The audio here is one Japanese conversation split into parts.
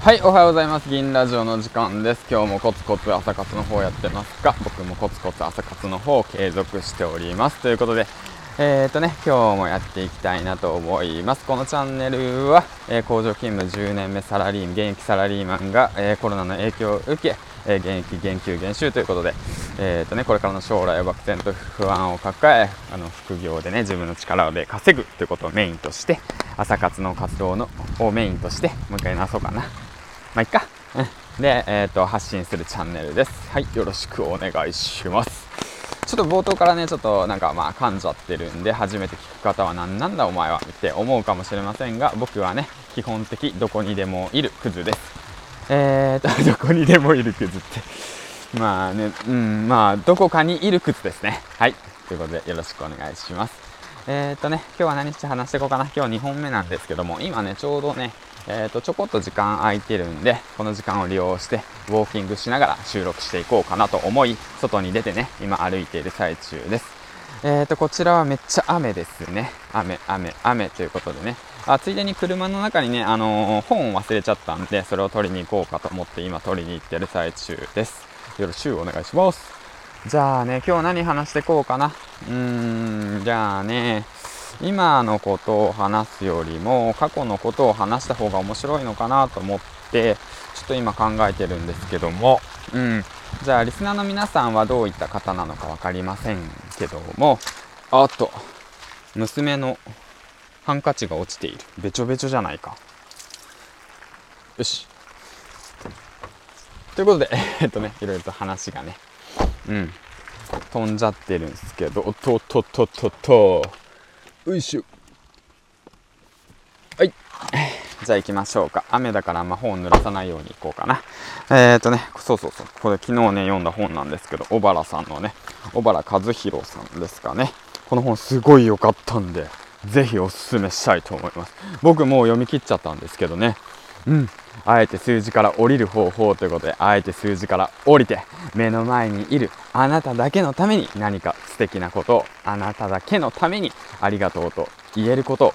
はい、おはようございます。銀ラジオの時間です。今日もコツコツ朝活の方やってますが、僕もコツコツ朝活の方を継続しております。ということで、えーとね、今日もやっていきたいなと思います。このチャンネルは、えー工場勤務10年目サラリーマン、現役サラリーマンが、えーコロナの影響を受け、えー現役減給減収ということで、えーとね、これからの将来を漠然と不安を抱えあの副業でね自分の力で稼ぐということをメインとして朝活の活動のをメインとしてもう一回話そうかなまあいっか、で、えーと発信するチャンネルですはいよろしくお願いしますちょっと冒頭からねちょっとなんかまあ噛んじゃってるんで初めて聞く方は何なんだお前はって思うかもしれませんが僕はね基本的どこにでもいるクズですえーと、どこにでもいるクズって。まあね、うん、まあ、どこかにいるクズですね。はい。ということで、よろしくお願いします。えーとね、今日は何して話していこうかな。今日2本目なんですけども、今ね、ちょうどね、えーと、ちょこっと時間空いてるんで、この時間を利用して、ウォーキングしながら収録していこうかなと思い、外に出てね、今歩いている最中です。えーと、こちらはめっちゃ雨ですね。雨、雨、雨ということでね。あ、ついでに車の中にね、あのー本を忘れちゃったんで、それを取りに行こうかと思って今取りに行ってる最中です。よろしくお願いします。じゃあね、今日何話していこうかな？うーん、じゃあね、今のことを話すよりも、過去のことを話した方が面白いのかなと思って、ちょっと今考えてるんですけども、うん。じゃあ、リスナーの皆さんはどういった方なのか分かりませんけども、あっと、娘のハンカチが落ちている。べちょべちょじゃないか。よし。ということで、えっとね、いろいろと話がね、うん、飛んじゃってるんですけど、おっとっとっとっとっと、よいしょ。はい。じゃあ行きましょうか。雨だからあんま本濡らさないように行こうかな。えーとね、そうそうそう。これ昨日ね、読んだ本なんですけど、小原さんのね、小原和弘さんですかね。この本すごい良かったんで、ぜひおすすめしたいと思います。僕もう読み切っちゃったんですけどね。うん。あえて数字から降りる方法ということで、あえて数字から降りて、目の前にいるあなただけのために何か素敵なことを、あなただけのためにありがとうと言えること、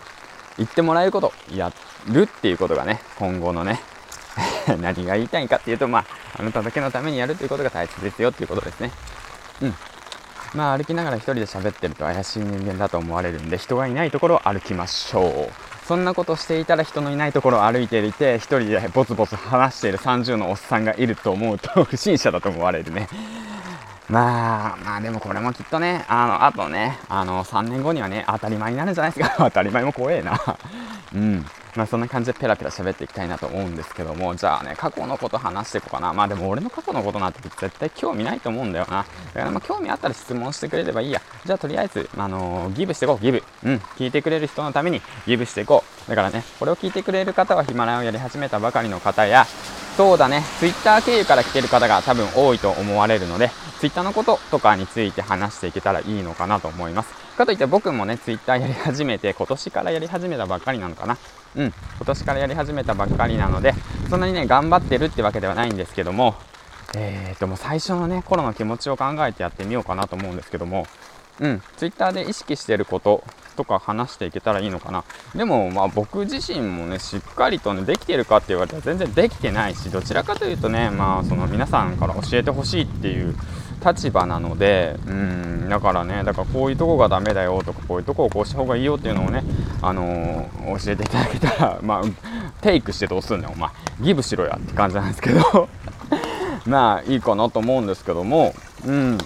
言ってもらえることやるっていうことがね、今後のね、何が言いたいかっていうと、まあ、あなただけのためにやるということが大切ですよっていうことですね。うん。まあ歩きながら一人で喋ってると怪しい人間だと思われるんで人がいないところを歩きましょうそんなことしていたら人のいないところを歩いていて一人でボツボツ話している30のおっさんがいると思うと不審者だと思われるね。まあまあでもこれもきっとねあのあとねあの3年後にはね当たり前になるんじゃないですか。当たり前も怖えな。うん。まあそんな感じでペラペラ喋っていきたいなと思うんですけどもじゃあね過去のこと話していこうかな。まあでも俺の過去のことなんて絶対興味ないと思うんだよな。だからまあ興味あったら質問してくれればいいや。じゃあとりあえず、あのギブしていこう。ギブ。うん。聞いてくれる人のためにギブしていこう。だからねこれを聞いてくれる方はヒマラヤをやり始めたばかりの方やそうだね、ツイッター経由から来てる方が多分多いと思われるので、ツイッターのこととかについて話していけたらいいのかなと思います。かといって僕もね、ツイッターやり始めて、今年からやり始めたばっかりなのかな。うん、今年からやり始めたばっかりなので、そんなにね、頑張ってるってわけではないんですけども、えーと、もう最初のね、頃の気持ちを考えてやってみようかなと思うんですけども、うん、ツイッターで意識してることとか話していけたらいいのかな。でも、まあ僕自身もね、しっかりとね、できてるかって言われたら全然できてないし、どちらかというとね、まあその皆さんから教えてほしいっていう立場なので、うん、だからね、だからこういうとこがダメだよとか、こういうとこをこうした方がいいよっていうのをね、あのー教えていただけたら、まあ、テイクしてどうすんねん、お前。ギブしろやって感じなんですけど、まあいいかなと思うんですけども、うん。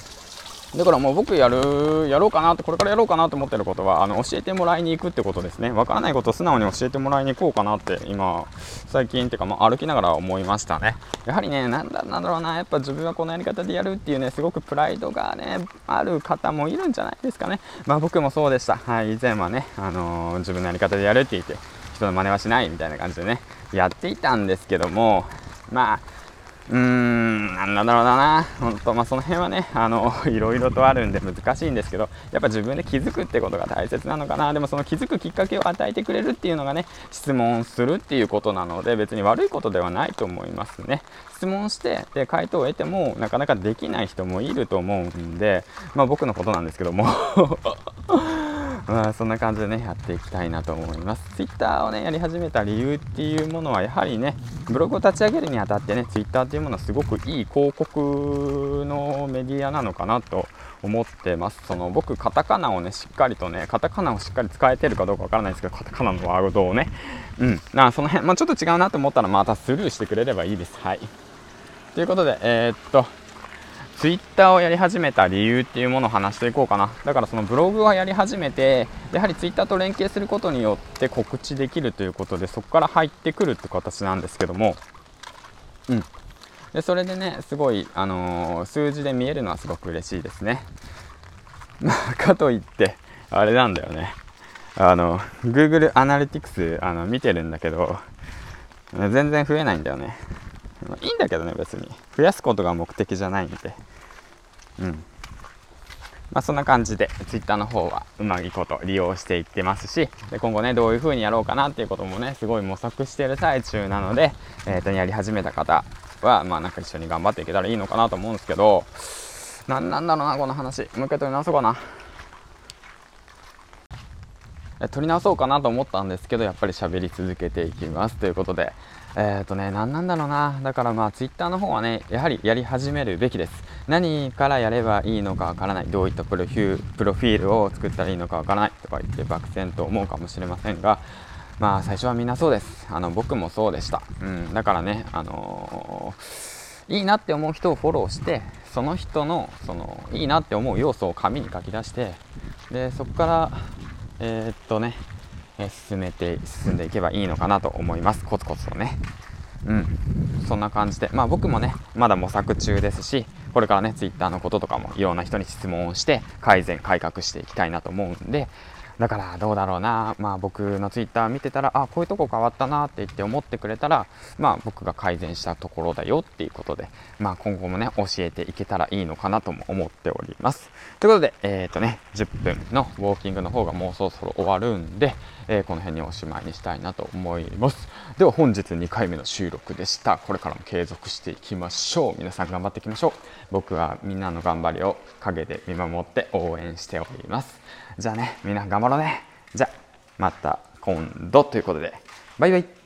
だからもう僕やる、やろうかなと、これからやろうかなと思ってることは、あの、教えてもらいに行くってことですね。わからないことを素直に教えてもらいに行こうかなって、今、最近っていうか、まあ、歩きながら思いましたね。やはりね、なんだ、なんだろうな、やっぱ自分はこのやり方でやるっていうね、すごくプライドがね、ある方もいるんじゃないですかね。まあ僕もそうでした。はい、以前はね、あのー自分のやり方でやるって言って、人の真似はしないみたいな感じでね、やっていたんですけども、まあ、うーん、なんだろうな、本当、まあ、その辺はね、あの、いろいろとあるんで難しいんですけど、やっぱ自分で気づくってことが大切なのかな、でもその気づくきっかけを与えてくれるっていうのがね、質問するっていうことなので、別に悪いことではないと思いますね。質問して、で、回答を得ても、なかなかできない人もいると思うんで、まあ僕のことなんですけども、まあ、そんな感じでねやっていきたいなと思います。Twitter をねやり始めた理由っていうものはやはりねブログを立ち上げるにあたってね Twitter っていうものはすごくいい広告のメディアなのかなと思ってます。その僕カタカナをねしっかりとねカタカナをしっかり使えてるかどうかわからないですけどカタカナのワードをね。うん。なその辺まあ、ちょっと違うなと思ったらまたスルーしてくれればいいです。はい。ということでえー、っとツイッターをやり始めた理由っていうものを話していこうかな。だからそのブログをやり始めてやはりツイッターと連携することによって告知できるということでそこから入ってくるって形なんですけども。うん。でそれでねすごい、あのー、数字で見えるのはすごく嬉しいですね。かといってあれなんだよね。あの Google アナリティクスあの見てるんだけど全然増えないんだよね。まいいんだけどね別に。増やすことが目的じゃないんで。うん。まあ、そんな感じで Twitter の方はうまいこと利用していってますしで今後ねどういう風にやろうかなっていうこともねすごい模索してる最中なので、えー、とやり始めた方はまあなんか一緒に頑張っていけたらいいのかなと思うんですけど何なんだろうなこの話。もう一回取り直そうかな。取り直そうかなと思ったんですけどやっぱり喋り続けていきますということでえっ、ー、とね、何なんだろうな。だからまあ、ツイッターの方はね、やはりやり始めるべきです。何からやればいいのかわからない。どういったプロフィプロフィールを作ったらいいのかわからないとか言って漠然と思うかもしれませんが、まあ、最初はみんなそうです。あの、僕もそうでした。うん、だからね、あのー、いいなって思う人をフォローして、その人の、その、いいなって思う要素を紙に書き出して、で、そこから、えー、っとね、え進めて進んでいけばいいのかなと思います。コツコツとね。うん。そんな感じで。まあ僕もねまだ模索中ですしこれからね Twitter のこととかもいろんな人に質問をして改善改革していきたいなと思うんでだからどうだろうな、まあ、僕のツイッター見てたらあこういうとこ変わったなって言って思ってくれたら、まあ、僕が改善したところだよっていうことで、まあ、今後もね教えていけたらいいのかなとも思っております。ということで、えーとね、10分のウォーキングの方がもうそろそろ終わるんで、えー、この辺におしまいにしたいなと思います。では本日2回目の収録でした。これからも継続していきましょう。皆さん頑張っていきましょう。僕はみんなの頑張りを陰で見守って応援しております。じゃあねみんな頑張ろうね。じゃあまた今度ということで。バイバイ。